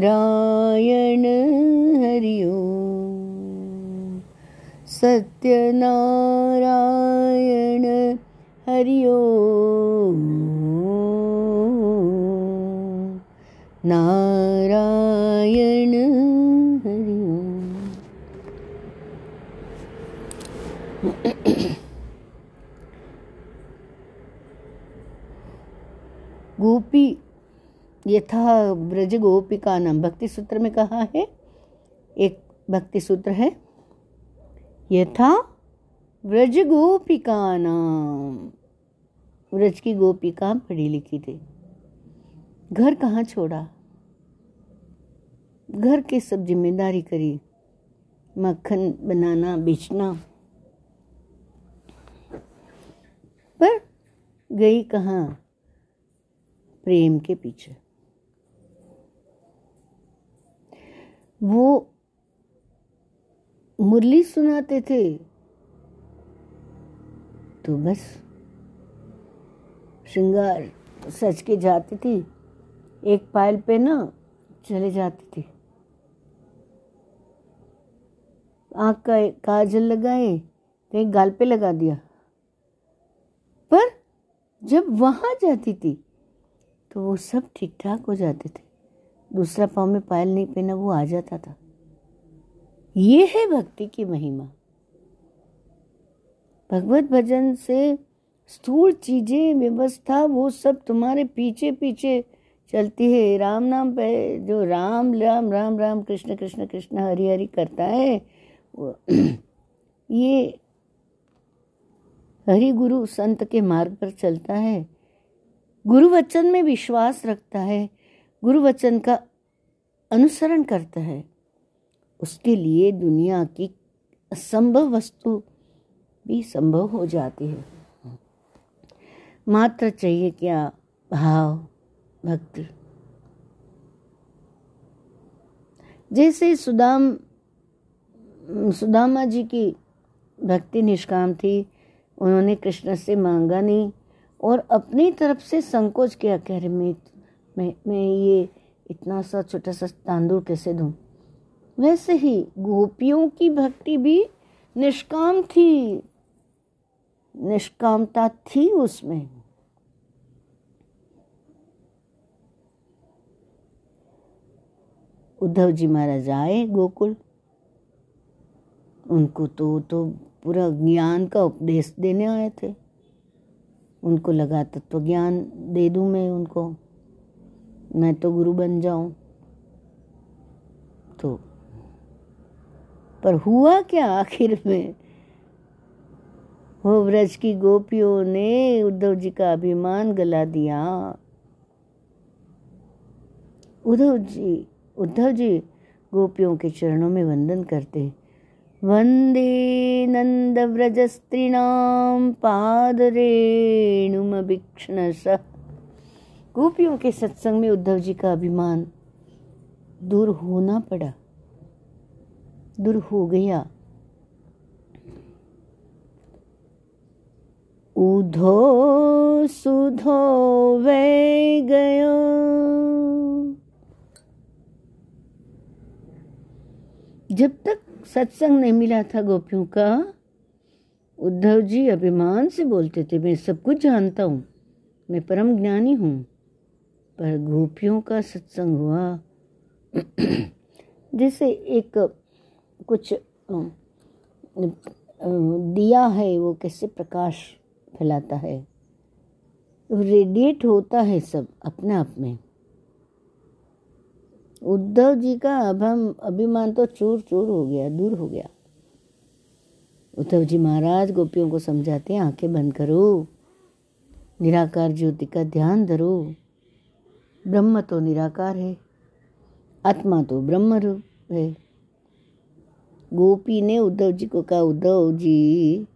नारायण हरि ओम सत्यनारायण हरि नारायण हरि गोपी यथा ब्रज गोपिका नाम भक्ति सूत्र में कहा है? एक भक्ति सूत्र है। यथा ब्रज गोपिका नाम ब्रज की गोपिका पढ़ी लिखी थी। घर कहाँ छोड़ा? घर की सब ज़िम्मेदारी करी। मक्खन बनाना, बेचना। पर गई कहाँ? प्रेम के पीछे। वो मुरली सुनाते थे। तो बस, श्रृंगार सच के जाती थी। एक पायल पे ना चले जाती थी। आँख का काजल लगाए तो एक गाल पे लगा दिया। पर जब वहाँ जाती थी तो वो सब ठीक ठाक हो जाते थे। दूसरा पाँव में पायल नहीं पहना, वो आ जाता था। ये है भक्ति की महिमा। भगवत भजन से स्थूल चीज़ें व्यवस्था, वो सब तुम्हारे पीछे पीछे चलती है। राम नाम पे जो राम राम राम राम, कृष्ण कृष्ण कृष्ण, हरि हरि करता है, वो ये हरि गुरु संत के मार्ग पर चलता है। गुरु वचन में विश्वास रखता है। गुरु वचन का अनुसरण करता है। उसके लिए दुनिया की असंभव वस्तु भी संभव हो जाती है। मात्र चाहिए क्या भाव, भक्ति? जैसे सुदाम, सुदामा जी की भक्ति निष्काम थी, उन्होंने कृष्ण से मांगा नहीं और अपनी तरफ़ से संकोच किया, कह रहे, मैं मैं मैं ये इतना सा छोटा सा तांदूल कैसे दूँ? वैसे ही गोपियों की भक्ति भी निष्काम थी। निष्कामता थी उसमें। उद्धव जी महाराज आए गोकुल। उनको तो तो पूरा ज्ञान का उपदेश देने आए थे। उनको लगा तत्व तो ज्ञान दे दूँ मैं उनको। मैं तो गुरु बन जाऊँ। तो पर हुआ क्या आखिर में? वो व्रज की गोपियों ने उद्धव जी का अभिमान गला दिया। उद्धव जी उद्धव जी गोपियों के चरणों में वंदन करते। वंदे नंद व्रज स्त्रीण वंदे नन्दव्रजस्त्रीणां पादरेणुमभिक्षणसः गोपियों के सत्संग में उद्धव जी का अभिमान दूर होना पड़ा। दूर हो गया। उधो सुधो वे गयो। जब तक सत्संग नहीं मिला था गोपियों का, उद्धव जी अभिमान से बोलते थे, मैं सब कुछ जानता हूँ। मैं परम ज्ञानी हूँ। पर गोपियों का सत्संग हुआ। जैसे एक कुछ दिया है, वो कैसे प्रकाश फैलाता है। रेडिएट होता है सब, अपने आप में। उद्धव जी का अभम अभिमान तो चूर चूर हो गया, दूर हो गया। उद्धव जी महाराज, गोपियों को समझाते हैं, आँखें बंद करो। निराकार ज्योति का ध्यान धरो। ब्रह्म तो निराकार है, आत्मा तो ब्रह्म रूप है। गोपी ने उद्धव जी को कहा, उद्धव जी,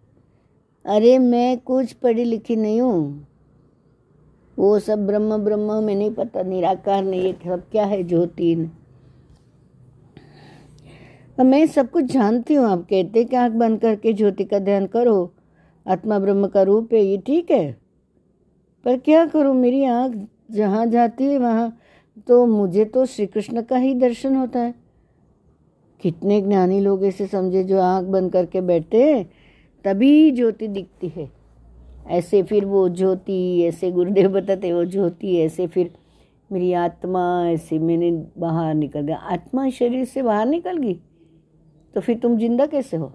अरे मैं कुछ पढ़ी लिखी नहीं हूँ। वो सब ब्रह्म ब्रह्म में नहीं पता, निराकार नहीं ये सब क्या है ज्योति मैं सब कुछ जानती हूँ, आप कहते कि आँख बंद करके ज्योति का ध्यान करो, आत्मा ब्रह्म का रूप है, ये ठीक है। पर क्या करूँ, मेरी आँख जहाँ जाती है वहाँ तो मुझे तो श्री कृष्ण का ही दर्शन होता है। कितने ज्ञानी लोग ऐसे समझे, जो आँख बंद करके बैठे तभी ज्योति दिखती है। ऐसे फिर वो ज्योति, ऐसे गुरुदेव बताते, वो ज्योति, ऐसे फिर मेरी आत्मा, ऐसे मैंने बाहर निकल गया। आत्मा शरीर से बाहर निकल गई तो फिर तुम ज़िंदा कैसे हो?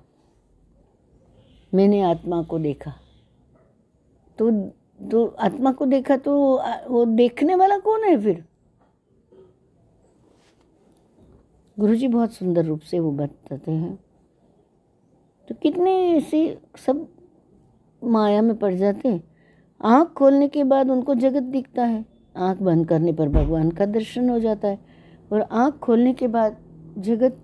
मैंने आत्मा को देखा। तो तो आत्मा को देखा तो वो देखने वाला कौन है फिर? गुरु जी बहुत सुंदर रूप से वो बताते हैं। तो कितने ऐसे सब माया में पड़ जाते हैं। आँख खोलने के बाद उनको जगत दिखता है। आँख बंद करने पर भगवान का दर्शन हो जाता है और आँख खोलने के बाद जगत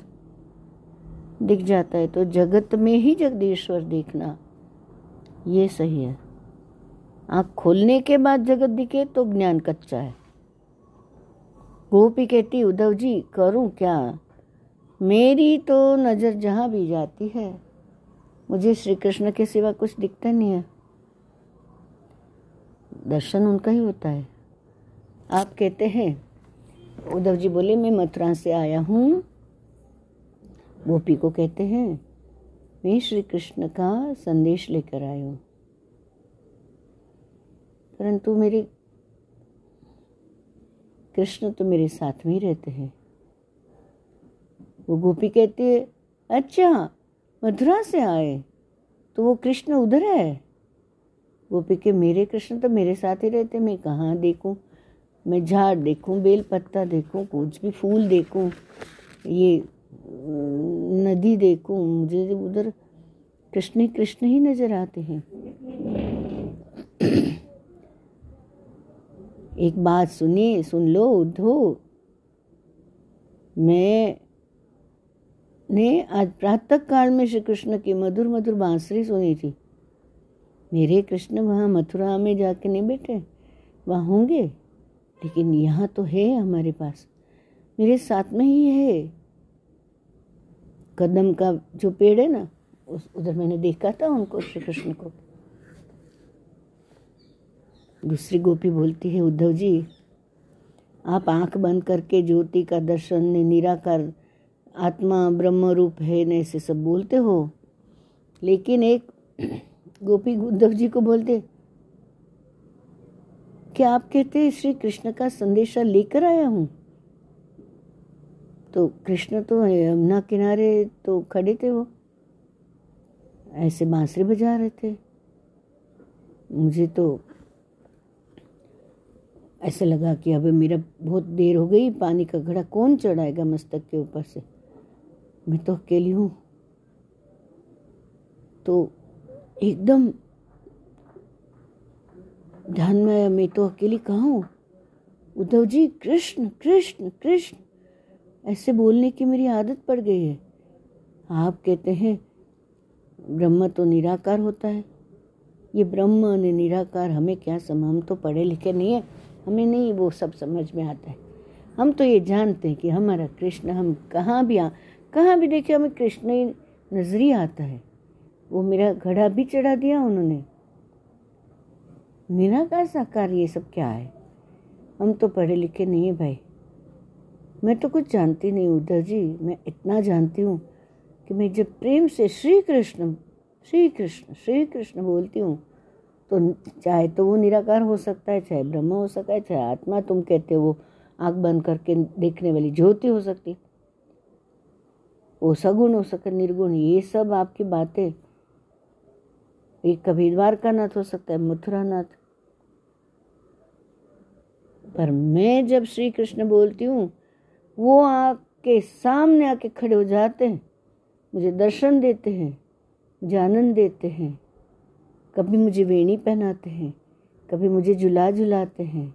दिख जाता है। तो जगत में ही जगदीश्वर देखना, ये सही है। आँख खोलने के बाद जगत दिखे तो ज्ञान कच्चा है। गोपी कहती, उद्धव जी, करूँ क्या? मेरी तो नज़र जहाँ भी जाती है, मुझे श्री कृष्ण के सिवा कुछ दिखता नहीं है। दर्शन उनका ही होता है। आप कहते हैं, उद्धव जी बोले, मैं मथुरा से आया हूँ। गोपी को कहते हैं, मैं श्री कृष्ण का संदेश लेकर आया हूँ। परंतु मेरे कृष्ण तो मेरे साथ में ही रहते हैं। वो गोपी कहती है अच्छा मथुरा से आए तो वो कृष्ण उधर है? गोपी के, मेरे कृष्ण तो मेरे साथ ही रहते मैं कहाँ देखूँ? मैं झाड़ देखूँ, बेल पत्ता देखूँ, कुछ भी फूल देखूँ, ये नदी देखूँ, मुझे उधर कृष्ण कृष्ण ही नज़र आते हैं। एक बात सुनिए सुन लो उद्धो मैं ने आज प्रातः काल में श्री कृष्ण की मधुर मधुर बांसुरी सुनी थी। मेरे कृष्ण वहाँ मथुरा में जाके नहीं बैठे? वहाँ होंगे? लेकिन यहाँ तो है हमारे पास। मेरे साथ में ही है। कदम का जो पेड़ है ना, उस उधर मैंने देखा था उनको श्री कृष्ण को। दूसरी गोपी बोलती है, उद्धव जी, आप आँख बंद करके ज्योति का दर्शन निराकार आत्मा ब्रह्म रूप है, न ऐसे सब बोलते हो? लेकिन एक गोपी उद्धव जी को बोलते, क्या आप कहते श्री कृष्ण का संदेशा लेकर आया हूँ? तो कृष्ण तो यमुना किनारे तो खड़े थे वो। ऐसे बांसुरी बजा रहे थे। मुझे तो ऐसे लगा कि अब मेरा बहुत देर हो गई, पानी का घड़ा कौन चढ़ाएगा मस्तक के ऊपर से? मैं तो अकेली हूँ। तो एकदम ध्यान में आया, मैं तो अकेली कहाँ हूँ? उद्धव जी, कृष्ण कृष्ण कृष्ण। ऐसे बोलने की मेरी आदत पड़ गई है। आप कहते हैं, ब्रह्म तो निराकार होता है। ये ब्रह्म ने निराकार, हमें क्या सम हम तो पढ़े लिखे नहीं है। हमें नहीं वो सब समझ में आता है। हम तो ये जानते हैं कि हमारा कृष्ण, हम कहाँ भी आ, कहाँ भी देखे हमें कृष्ण ही नज़र ही आता है। वो मेरा घड़ा भी चढ़ा दिया उन्होंने। निराकार साकार ये सब क्या है? हम तो पढ़े लिखे नहीं है भाई। मैं तो कुछ जानती नहीं उद्धव जी, मैं इतना जानती हूँ कि मैं जब प्रेम से श्री कृष्ण श्री कृष्ण श्री कृष्ण बोलती हूँ तो चाहे तो वो निराकार हो सकता है, चाहे ब्रह्म हो सकता है, चाहे आत्मा, तुम कहते हो वो आँख बंद करके देखने वाली ज्योति हो सकती। वो सगुण हो सके निर्गुण, ये सब आपकी बातें। एक कभी द्वारका नाथ हो सकता है मथुरा नाथ पर मैं जब श्री कृष्ण बोलती हूँ, वो आके सामने आके खड़े हो जाते हैं, मुझे दर्शन देते हैं, मुझे आनंद देते हैं। कभी मुझे वेणी पहनाते हैं, कभी मुझे झुला झुलाते हैं,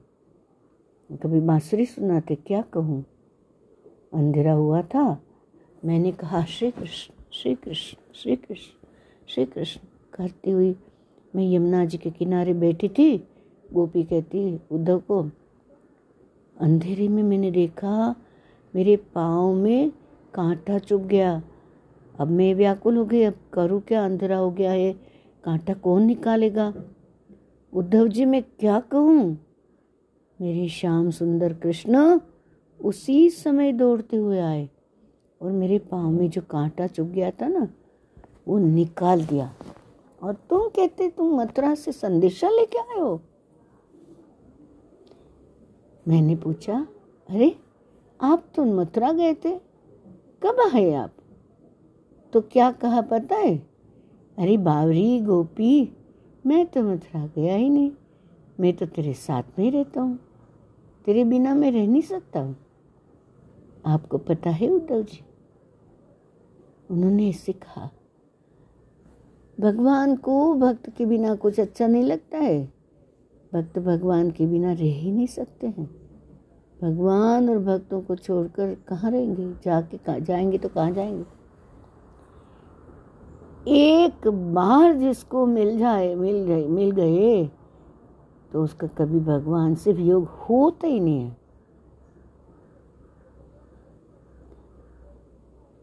कभी बांसुरी सुनाते, क्या कहूँ? अंधेरा हुआ था, मैंने कहा श्री कृष्ण श्री कृष्ण श्री कृष्ण श्री कृष्ण करती हुई मैं यमुना जी के किनारे बैठी थी। गोपी कहती, उद्धव को अंधेरे में मैंने देखा, मेरे पाँव में कांटा चुभ गया, अब मैं व्याकुल हो गई, अब करूँ क्या? अंधेरा हो गया है कांटा कौन निकालेगा? उद्धव जी, मैं क्या कहूँ? मेरी श्याम सुंदर कृष्ण उसी समय दौड़ते हुए आए और मेरे पाँव में जो कांटा चुभ गया था ना, वो निकाल दिया। और तुम कहते, तुम मथुरा से संदेशा लेके आए हो? मैंने पूछा, अरे, आप तो मथुरा गए थे? कब आए आप? तो क्या कहा पता है? अरे बावरी, गोपी, मैं तो मथुरा गया ही नहीं। मैं तो तेरे साथ में ही रहता हूँ। तेरे बिना मैं रह नहीं सकता हूँ। आपको पता है उद्धव जी, उन्होंने कहा, भगवान को भक्त के बिना कुछ अच्छा नहीं लगता है। भक्त भगवान के बिना रह ही नहीं सकते हैं। भगवान और भक्तों को छोड़कर कहाँ रहेंगे? जाके कहाँ जाएँगे तो कहाँ जाएँगे? एक बार जिसको मिल जाए, मिल गए मिल गए तो उसका कभी भगवान से वियोग होता ही नहीं है।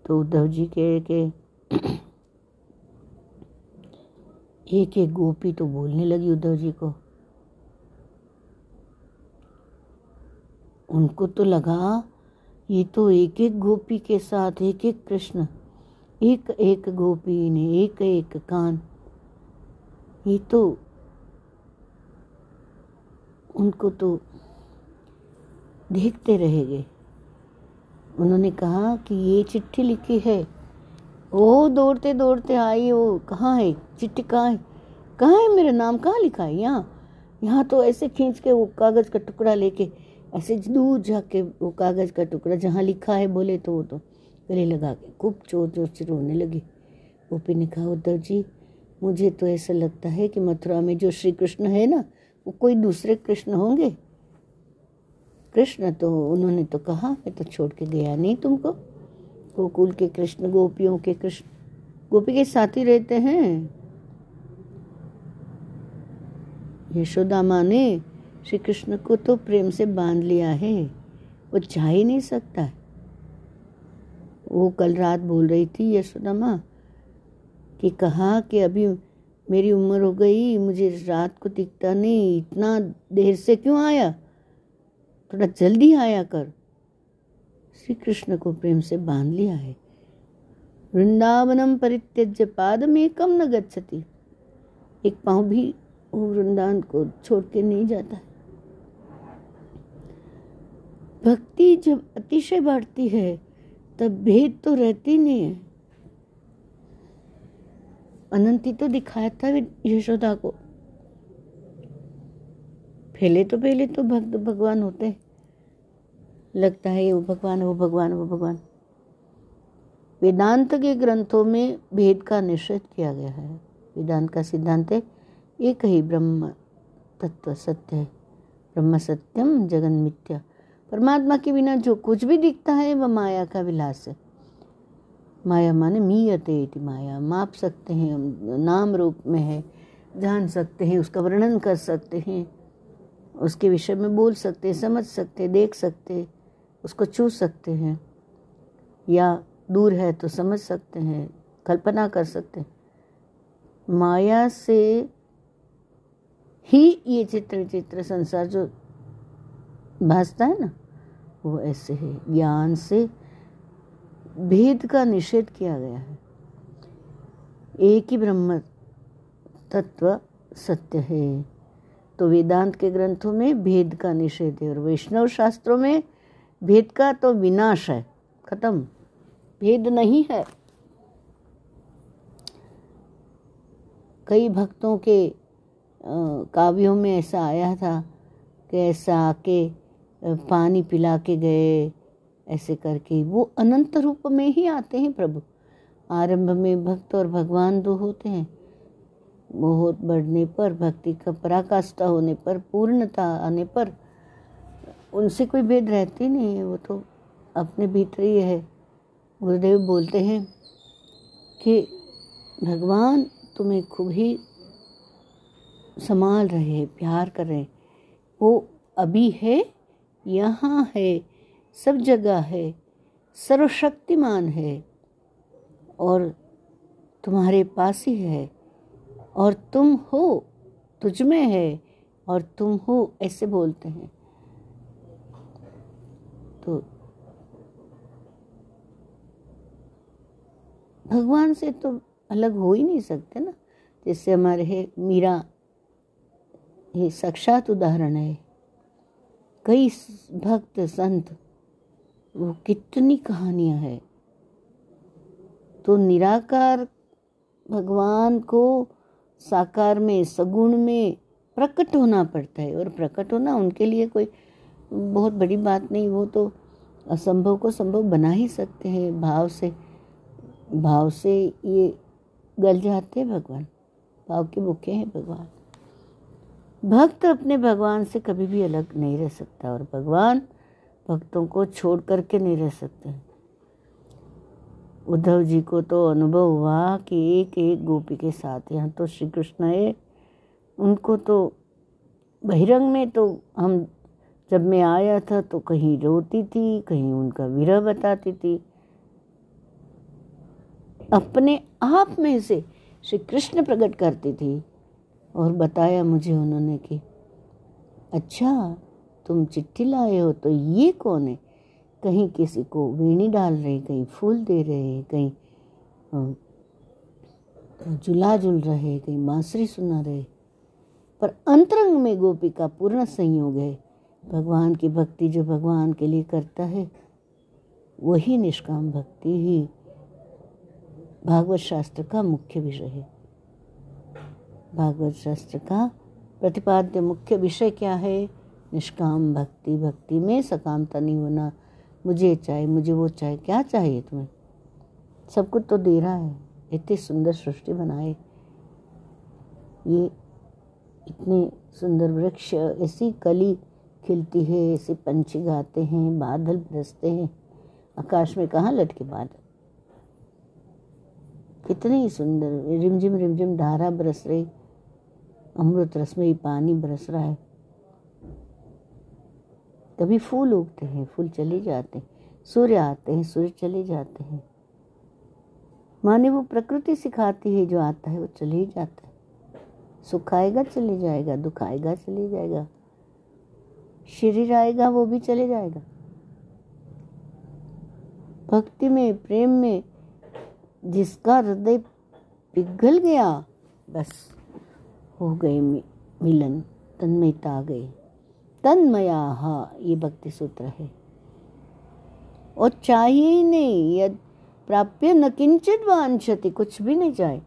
तो उद्धव जी के के एक एक गोपी तो बोलने लगी उद्धव जी को। उनको तो लगा, ये तो एक एक गोपी के साथ एक एक कृष्ण एक एक गोपी ने एक एक कान ये तो उनको तो देखते रहेंगे उन्होंने कहा कि ये चिट्ठी लिखी है। वो दौड़ते दौड़ते आई वो कहाँ है? चिट्ठी कहाँ है? कहाँ है मेरा नाम? कहाँ लिखा है? यहाँ। यहाँ तो ऐसे खींच के वो कागज़ का टुकड़ा लेके, ऐसे दूर जाके वो कागज़ का टुकड़ा जहाँ लिखा है बोले तो वो तो। गले लगा के खूब ज़ोर ज़ोर से रोने लगी। गोपी ने कहा, उद्धव जी, मुझे तो ऐसा लगता है कि मथुरा में जो श्री कृष्ण है ना, वो कोई दूसरे कृष्ण होंगे। कृष्ण तो उन्होंने तो कहा, मैं तो छोड़ के गया नहीं तुमको। गोकुल के कृष्ण, गोपियों के कृष्ण, गोपी के साथ ही रहते हैं। यशोदा माँ ने श्री कृष्ण को तो प्रेम से बाँध लिया है, वो जा ही नहीं सकता। है वो कल रात बोल रही थी यशोदा माँ कि कहा कि अभी मेरी उम्र हो गई, मुझे रात को दिखता नहीं, इतना देर से क्यों आया? थोड़ा जल्दी आया कर। श्री कृष्ण को प्रेम से बाँध लिया है। वृंदावनम परित्यज्य में कम न गच्छति। एक पाँव भी वो वृंदावन को छोड़ के नहीं जाता भक्ति जब अतिशय बढ़ती है तब भेद तो रहती नहीं है। अनंती तो दिखाया था यशोदा को। पहले तो पहले तो भक्त भगवान होते। लगता है वो भगवान वो भगवान वो भगवान। वेदांत के ग्रंथों में भेद का निषेध किया गया है। वेदांत का सिद्धांत है, एक ही ब्रह्म तत्व सत्य है। ब्रह्म सत्यम जगन मिथ्या परमात्मा के बिना जो कुछ भी दिखता है, वह माया का विलास है। माया माने मीयते इति माया। माप सकते हैं हम नाम रूप में है, जान सकते हैं, उसका वर्णन कर सकते हैं, उसके विषय में बोल सकते हैं समझ सकते हैं देख सकते हैं उसको छू सकते हैं, या दूर है तो समझ सकते हैं, कल्पना कर सकते हैं। माया से ही ये चित्र चित्र संसार जो भासता है ना? वो ऐसे है ज्ञान से भेद का निषेध किया गया है। एक ही ब्रह्म तत्व सत्य है। तो वेदांत के ग्रंथों में भेद का निषेध है और वैष्णव शास्त्रों में भेद का तो विनाश है। खत्म। भेद नहीं है। कई भक्तों के काव्यों में ऐसा आया था कि ऐसा आके पानी पिला के गए, ऐसे करके। वो अनंत रूप में ही आते हैं प्रभु। आरंभ में भक्त और भगवान दो होते हैं। बहुत बढ़ने पर, भक्ति का पराकाष्ठा होने पर, पूर्णता आने पर, उनसे कोई भेद रहती नहीं है। वो तो अपने भीतर ही है। गुरुदेव बोलते हैं कि भगवान तुम्हें खूब ही संभाल रहे हैं, प्यार कर रहे हैं। वो अभी है यहाँ है, सब जगह है, सर्वशक्तिमान है और तुम्हारे पास ही है और तुम हो, तुझ में है और तुम हो, ऐसे बोलते हैं। तो भगवान से तो अलग हो ही नहीं सकते ना। जैसे हमारे है, मीरा, ये साक्षात उदाहरण है। कई भक्त, संत, वो कितनी कहानियाँ है। तो निराकार भगवान को साकार में, सगुण में प्रकट होना पड़ता है और प्रकट होना उनके लिए कोई बहुत बड़ी बात नहीं, वो तो असंभव को संभव बना ही सकते हैं। भाव से भाव से ये गल जाते हैं भगवान। भाव के भूखे हैं भगवान। भक्त अपने भगवान से कभी भी अलग नहीं रह सकता और भगवान भक्तों को छोड़ करके नहीं रह सकते। उद्धव जी को तो अनुभव हुआ कि एक एक गोपी के साथ यहाँ तो श्री कृष्ण है उनको तो बहिरंग में तो हम जब मैं आया था तो कहीं रोती थी, कहीं उनका विरह बताती थी। अपने आप में से श्री कृष्ण प्रकट करती थी और बताया मुझे उन्होंने कि अच्छा तुम चिट्ठी लाए हो तो ये कौन है? कहीं किसी को वीणी डाल रहे, कहीं फूल दे रहे, कहीं झुला झुल रहे, कहीं बांसुरी सुना रहे। पर अंतरंग में गोपी का पूर्ण संयोग है। भगवान की भक्ति जो भगवान के लिए करता है, वही निष्काम भक्ति ही भागवत शास्त्र का मुख्य विषय है। भागवत शास्त्र का प्रतिपाद्य मुख्य विषय क्या है? निष्काम भक्ति भक्ति में सकामता नहीं होना। मुझे चाहे, मुझे वो चाहे, क्या चाहिए तुम्हें? सब कुछ तो दे रहा है। इतनी सुंदर सृष्टि बनाए। ये इतने सुंदर वृक्ष, ऐसी कली खिलती है, ऐसे पंछी गाते हैं, बादल बरसते हैं। आकाश में कहाँ लटके बादल? कितनी सुंदर, रिमझिम रिमझिम धारा बरस रही। अमृत रस में ही पानी बरस रहा है। कभी फूल उगते हैं, फूल चले जाते हैं, सूर्य आते हैं, सूर्य चले जाते हैं। माने वो प्रकृति सिखाती है, जो आता है वो चले ही जाता है। सुख आएगा, चले जाएगा, दुख आएगा, चले जाएगा। शरीर आएगा, वो भी चले जाएगा। भक्ति में, प्रेम में जिसका हृदय पिघल गया, बस। हो गए मिलन तन्मयता आ गई तन्मया ये भक्ति सूत्र है। और चाहिए ही नहीं, यद प्राप्य न किंचित वांछति कुछ भी नहीं चाहे।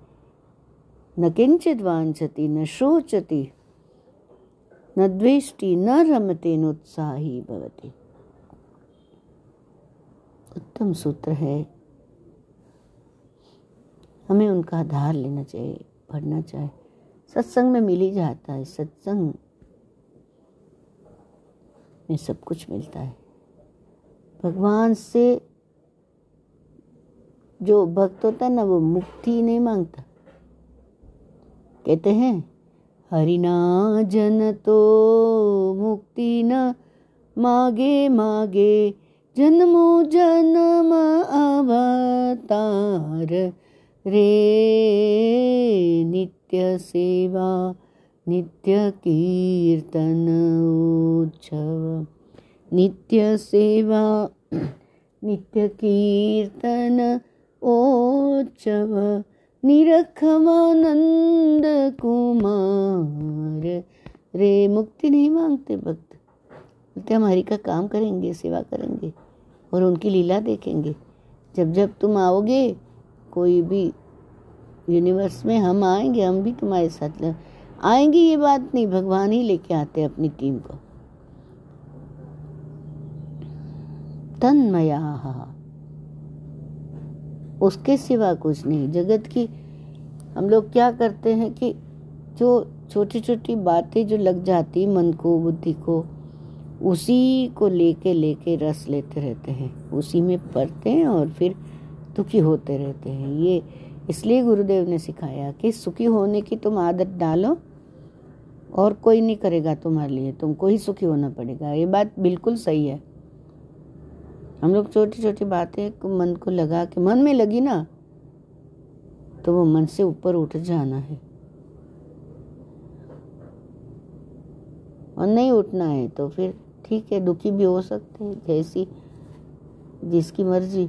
न किंचित वांछति न शोचति, न द्वेष्टि, न रमते, न उत्साही भवति। उत्तम सूत्र है। हमें उनका आधार लेना चाहिए, पढ़ना चाहिए। सत्संग में मिल ही जाता है, सत्संग में सब कुछ मिलता है। भगवान से जो भक्त होता है ना, वो मुक्ति नहीं माँगता। कहते हैं हरिना जन तो मुक्ति न मागे मागे। जन्मो जन्म अवतार रे नित्य सेवा, नित्य कीर्तन, उत्सव। नित्य सेवा, नित्य कीर्तन ओत्सव निरखमानंद कुमार रे, मुक्ति नहीं मांगते भक्त। बोलते, हम हरि का काम करेंगे, सेवा करेंगे और उनकी लीला देखेंगे। जब जब तुम आओगे, कोई भी यूनिवर्स में हम आएँगे, हम भी तुम्हारे साथ आएँगे ये बात नहीं, भगवान ही लेके आते अपनी टीम को। तन्मया उसके सिवा कुछ नहीं। जगत की हम लोग क्या करते हैं कि जो छोटी छोटी बातें जो लग जाती मन को, बुद्धि को, उसी को लेके लेके रस लेते रहते हैं। उसी में पढ़ते हैं और फिर दुखी होते रहते हैं। ये इसलिए गुरुदेव ने सिखाया कि सुखी होने की तुम आदत डालो और कोई नहीं करेगा तुम्हारे लिए, तुमको ही सुखी होना पड़ेगा। ये बात बिल्कुल सही है। हम लोग छोटी छोटी बातें मन को लगा के, मन में लगी ना तो वो मन से ऊपर उठ जाना है। और नहीं उठना है तो फिर ठीक है, दुखी भी हो सकते हैं, जैसी जिसकी मर्ज़ी।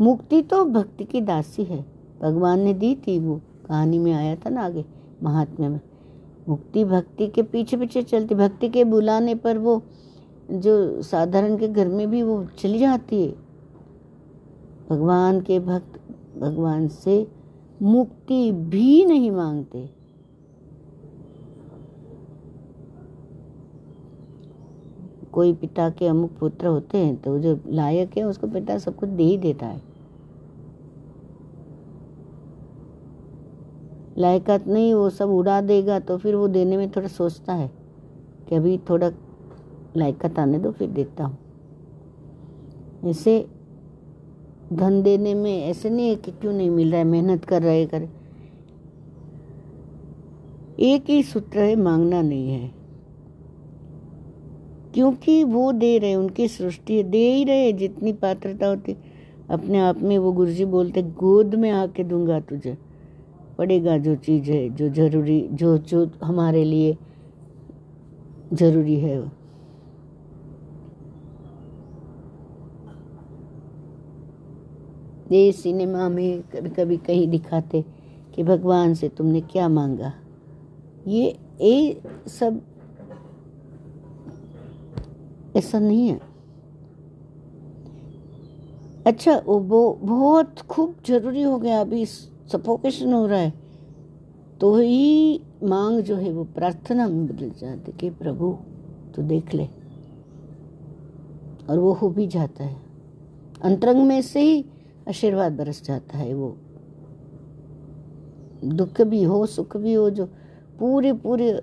मुक्ति तो भक्ति की दासी है। भगवान ने दी थी वो। कहानी में आया था ना आगे, महात्म्य में। मुक्ति भक्ति के पीछे पीछे चलती, भक्ति के बुलाने पर वो, जो साधारण के घर में भी वो चली जाती है। भगवान के भक्त भगवान से मुक्ति भी नहीं मांगते। कोई पिता के अमुक पुत्र होते हैं तो जो लायक है, उसको पिता सब कुछ दे ही देता है। लायकात नहीं, वो सब उड़ा देगा तो फिर वो देने में थोड़ा सोचता है कि अभी थोड़ा लायकात आने दो, फिर देता हूँ। ऐसे धन देने में ऐसे नहीं है कि क्यों नहीं मिल रहा है, मेहनत कर रहे कर एक ही सूत्र है, मांगना नहीं है। क्योंकि वो दे रहे उनकी सृष्टि दे ही रहे जितनी पात्रता होती। अपने आप में वो गुरुजी बोलते, गोद में आके दूँगा तुझे। पड़ेगा जो चीज़ है, जो ज़रूरी, जो जो हमारे लिए ज़रूरी है ये सिनेमा में कभी कभी कहीं दिखाते कि भगवान से तुमने क्या मांगा। ये ये सब ऐसा नहीं है। अच्छा वो बहुत खूब ज़रूरी हो गया, अभी सफोकेशन हो रहा है। तो ही मांग जो है, वो प्रार्थना में बदल जाती कि प्रभु तो देख ले। और वो हो भी जाता है। अंतरंग में से ही आशीर्वाद बरस जाता है वो। दुख भी हो, सुख भी हो, जो पूरे पूरे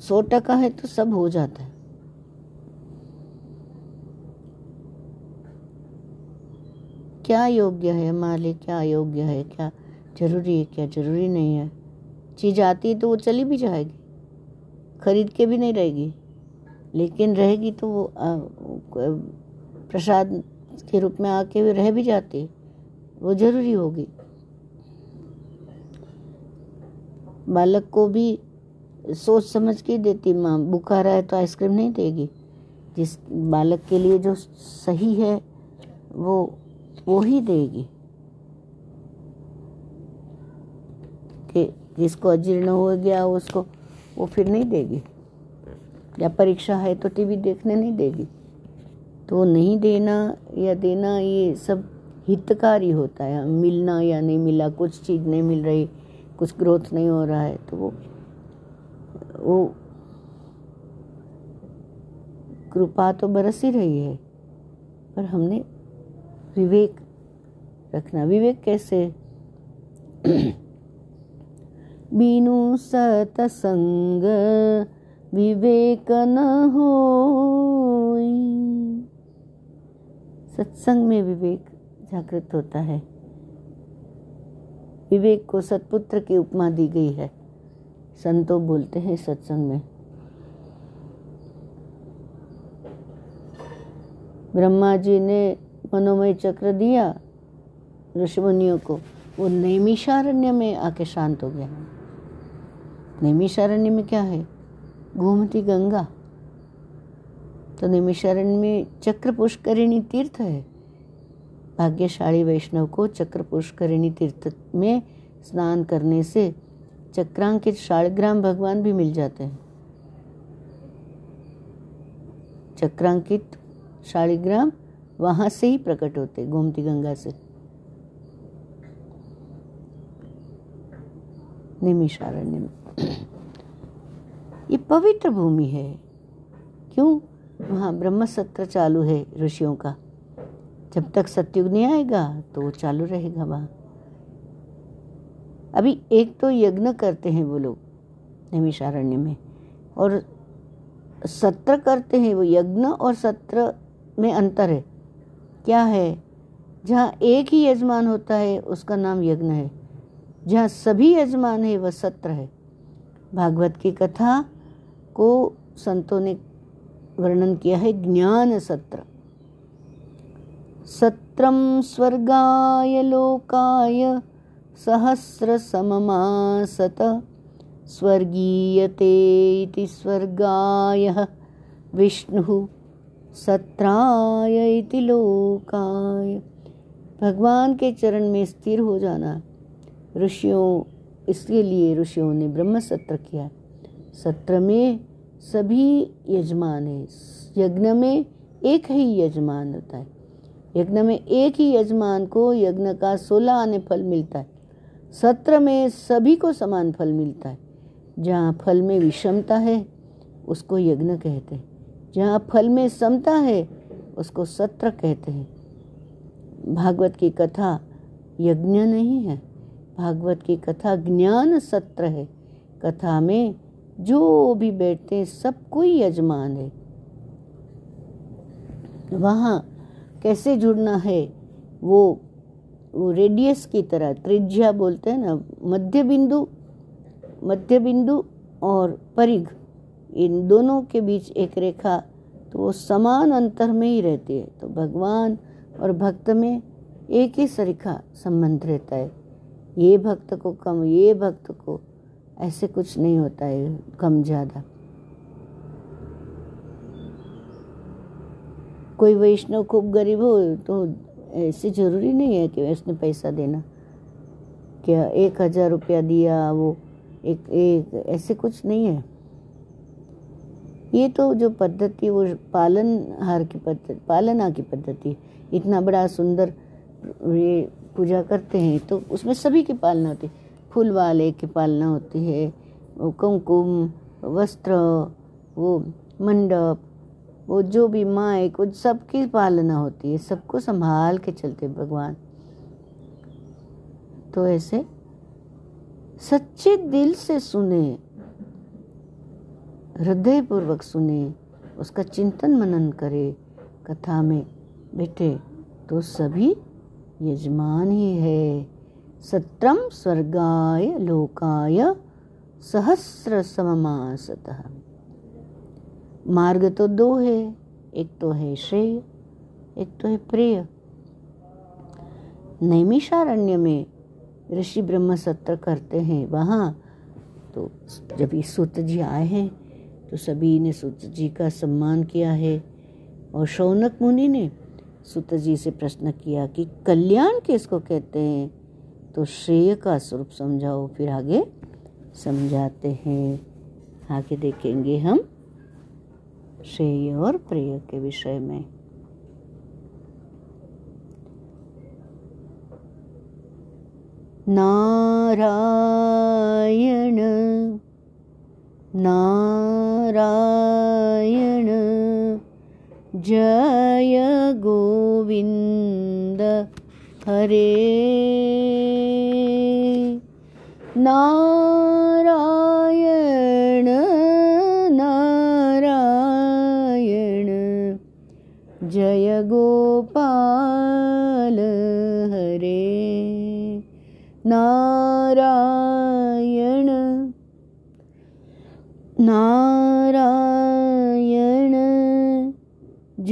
सौ टका है तो सब हो जाता है। क्या योग्य है? लिए क्या योग्य है? क्या ज़रूरी है, क्या ज़रूरी नहीं है? चीज़ आती है तो वो चली भी जाएगी। खरीद के भी नहीं रहेगी। लेकिन रहेगी तो वो प्रसाद के रूप में आके भी रह भी जाती वो ज़रूरी होगी। बालक को भी सोच समझ के देती माँ। बुखार है तो आइसक्रीम नहीं देगी। जिस बालक के लिए जो सही है, वो वो ही देगी। कि जिसको अजीर्ण हो गया, उसको वो फिर नहीं देगी। या परीक्षा है तो टीवी देखने नहीं देगी। तो नहीं देना या देना, ये सब हितकारी होता है। मिलना या नहीं मिला, कुछ चीज़ नहीं मिल रही, कुछ ग्रोथ नहीं हो रहा है तो वो वो कृपा तो बरस ही रही है। पर हमने विवेक रखना। विवेक कैसे? बीनु सतसंग, विवेक न हो सत्संग में विवेक जागृत होता है। विवेक को सतपुत्र की उपमा दी गई है। संतो बोलते हैं सत्संग में। ब्रह्मा जी ने मनोमय चक्र दिया ऋषि मुनियों को, वो नैमिषारण्य में आके शांत हो गया। नैमिषारण्य में क्या है? घूमती गंगा। तो नैमिषारण्य में चक्र पुष्करिणी तीर्थ है। भाग्यशाली वैष्णव को चक्र पुष्करिणी तीर्थ में स्नान करने से चक्रांकित शालिग्राम भगवान भी मिल जाते हैं। चक्रांकित शालिग्राम वहाँ से ही प्रकट होते, गोमती गंगा से। निमिषारण्य में। ये पवित्र भूमि है। क्यों? वहाँ ब्रह्म सत्र चालू है ऋषियों का। जब तक सत्युग नहीं आएगा तो वो चालू रहेगा वहाँ। अभी एक तो यज्ञ करते हैं वो लोग, निमिषारण्य में। और सत्र करते हैं वो, यज्ञ और सत्र में अंतर है। क्या है? जहाँ एक ही यजमान होता है, उसका नाम यज्ञ है। जहाँ सभी यजमान है, वह सत्र है। भागवत की कथा को संतों ने वर्णन किया है, ज्ञान सत्र। सत्रम स्वर्गाय लोकाय सहस्र सममासत स्वर्गीयते इति स्वर्गाय विष्णु। सत्राय इति लोकाय। भगवान के चरण में स्थिर हो जाना। ऋषियों, इसके लिए ऋषियों ने ब्रह्म सत्र किया। सत्र में सभी यजमान है। यज्ञ में एक ही यजमान होता है। यज्ञ में एक ही यजमान को यज्ञ का सोलह आने फल मिलता है। सत्र में सभी को समान फल मिलता है। जहाँ फल में विषमता है, उसको यज्ञ कहते हैं। जहाँ फल में समता है, उसको सत्र कहते हैं। भागवत की कथा यज्ञ नहीं है। भागवत की कथा ज्ञान सत्र है। कथा में जो भी बैठते हैं, सब कोई यजमान है। वहाँ कैसे जुड़ना है, वो वो रेडियस की तरह, त्रिज्या बोलते हैं ना, मध्य बिंदु मध्य बिंदु और परिघ। इन दोनों के बीच एक रेखा तो वो समान अंतर में ही रहती है। तो भगवान और भक्त में एक ही सरीखा संबंध रहता है। ये भक्त को कम, ये भक्त को ऐसे कुछ नहीं होता है, कम ज़्यादा। कोई वैष्णव खूब गरीब हो तो ऐसे ज़रूरी नहीं है कि उसने पैसा देना। क्या एक हज़ार रुपया दिया, वो एक एक, ऐसे कुछ नहीं है। ये तो जो पद्धति, वो पालन हार की पद्धति, पालना की पद्धति इतना बड़ा सुंदर ये पूजा करते हैं तो उसमें सभी की पालना होती है। फूल वाले की पालना होती है, वो कुमकुम, वस्त्र, वो मंडप, वो जो भी माइक, वो सबकी पालना होती है, सबको संभाल के चलते भगवान। तो ऐसे सच्चे दिल से सुने हृदय पूर्वक सुने, उसका चिंतन मनन करे, कथा में बैठे तो सभी यजमान ही है। सत्रम स्वर्गाय लोकाय सहस्र सममासतः। मार्ग तो दो है, एक तो है श्रेय, एक तो है प्रिय। नैमिषारण्य में ऋषि ब्रह्म सत्र करते हैं, वहाँ तो जब ये सूत जी आए हैं तो सभी ने सूत जी का सम्मान किया है और शौनक मुनि ने सूत जी से प्रश्न किया कि कल्याण किसको कहते हैं? तो श्रेय का स्वरूप समझाओ, फिर आगे समझाते हैं। आगे देखेंगे हम श्रेय और प्रेय के विषय में। नारायण नारायण। जय गोविंद हरे। नारायण।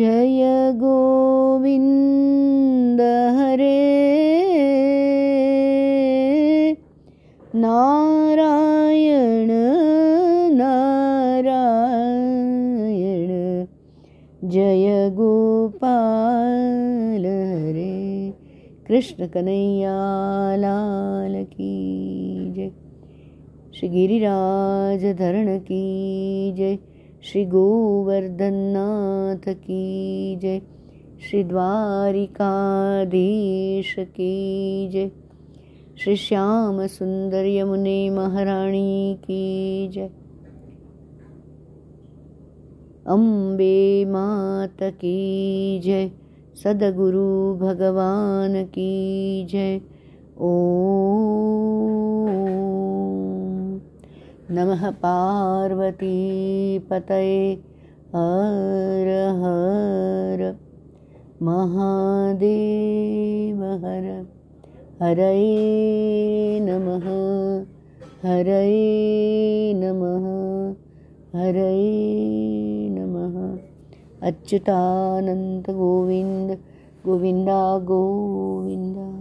जय गोविन्द हरे। नारायण नारायण, जय गोपाल हरे। कृष्ण कन्हैया लाल की जय। श्री गिरिराज धरण की जय। श्री गोवर्धननाथ की जय, श्री द्वारिकाधीश की जय, श्री श्याम सुंदर यमुने महारानी की जय। अम्बे मात की जय, सदगुरु भगवान की जय। ओ नमः पार्वती पतये हर हर। महादेव हर। हरये नमः। हरये नमः। हरये नमः। अच्युतानन्द गोविन्द गोविन्दा गोविन्द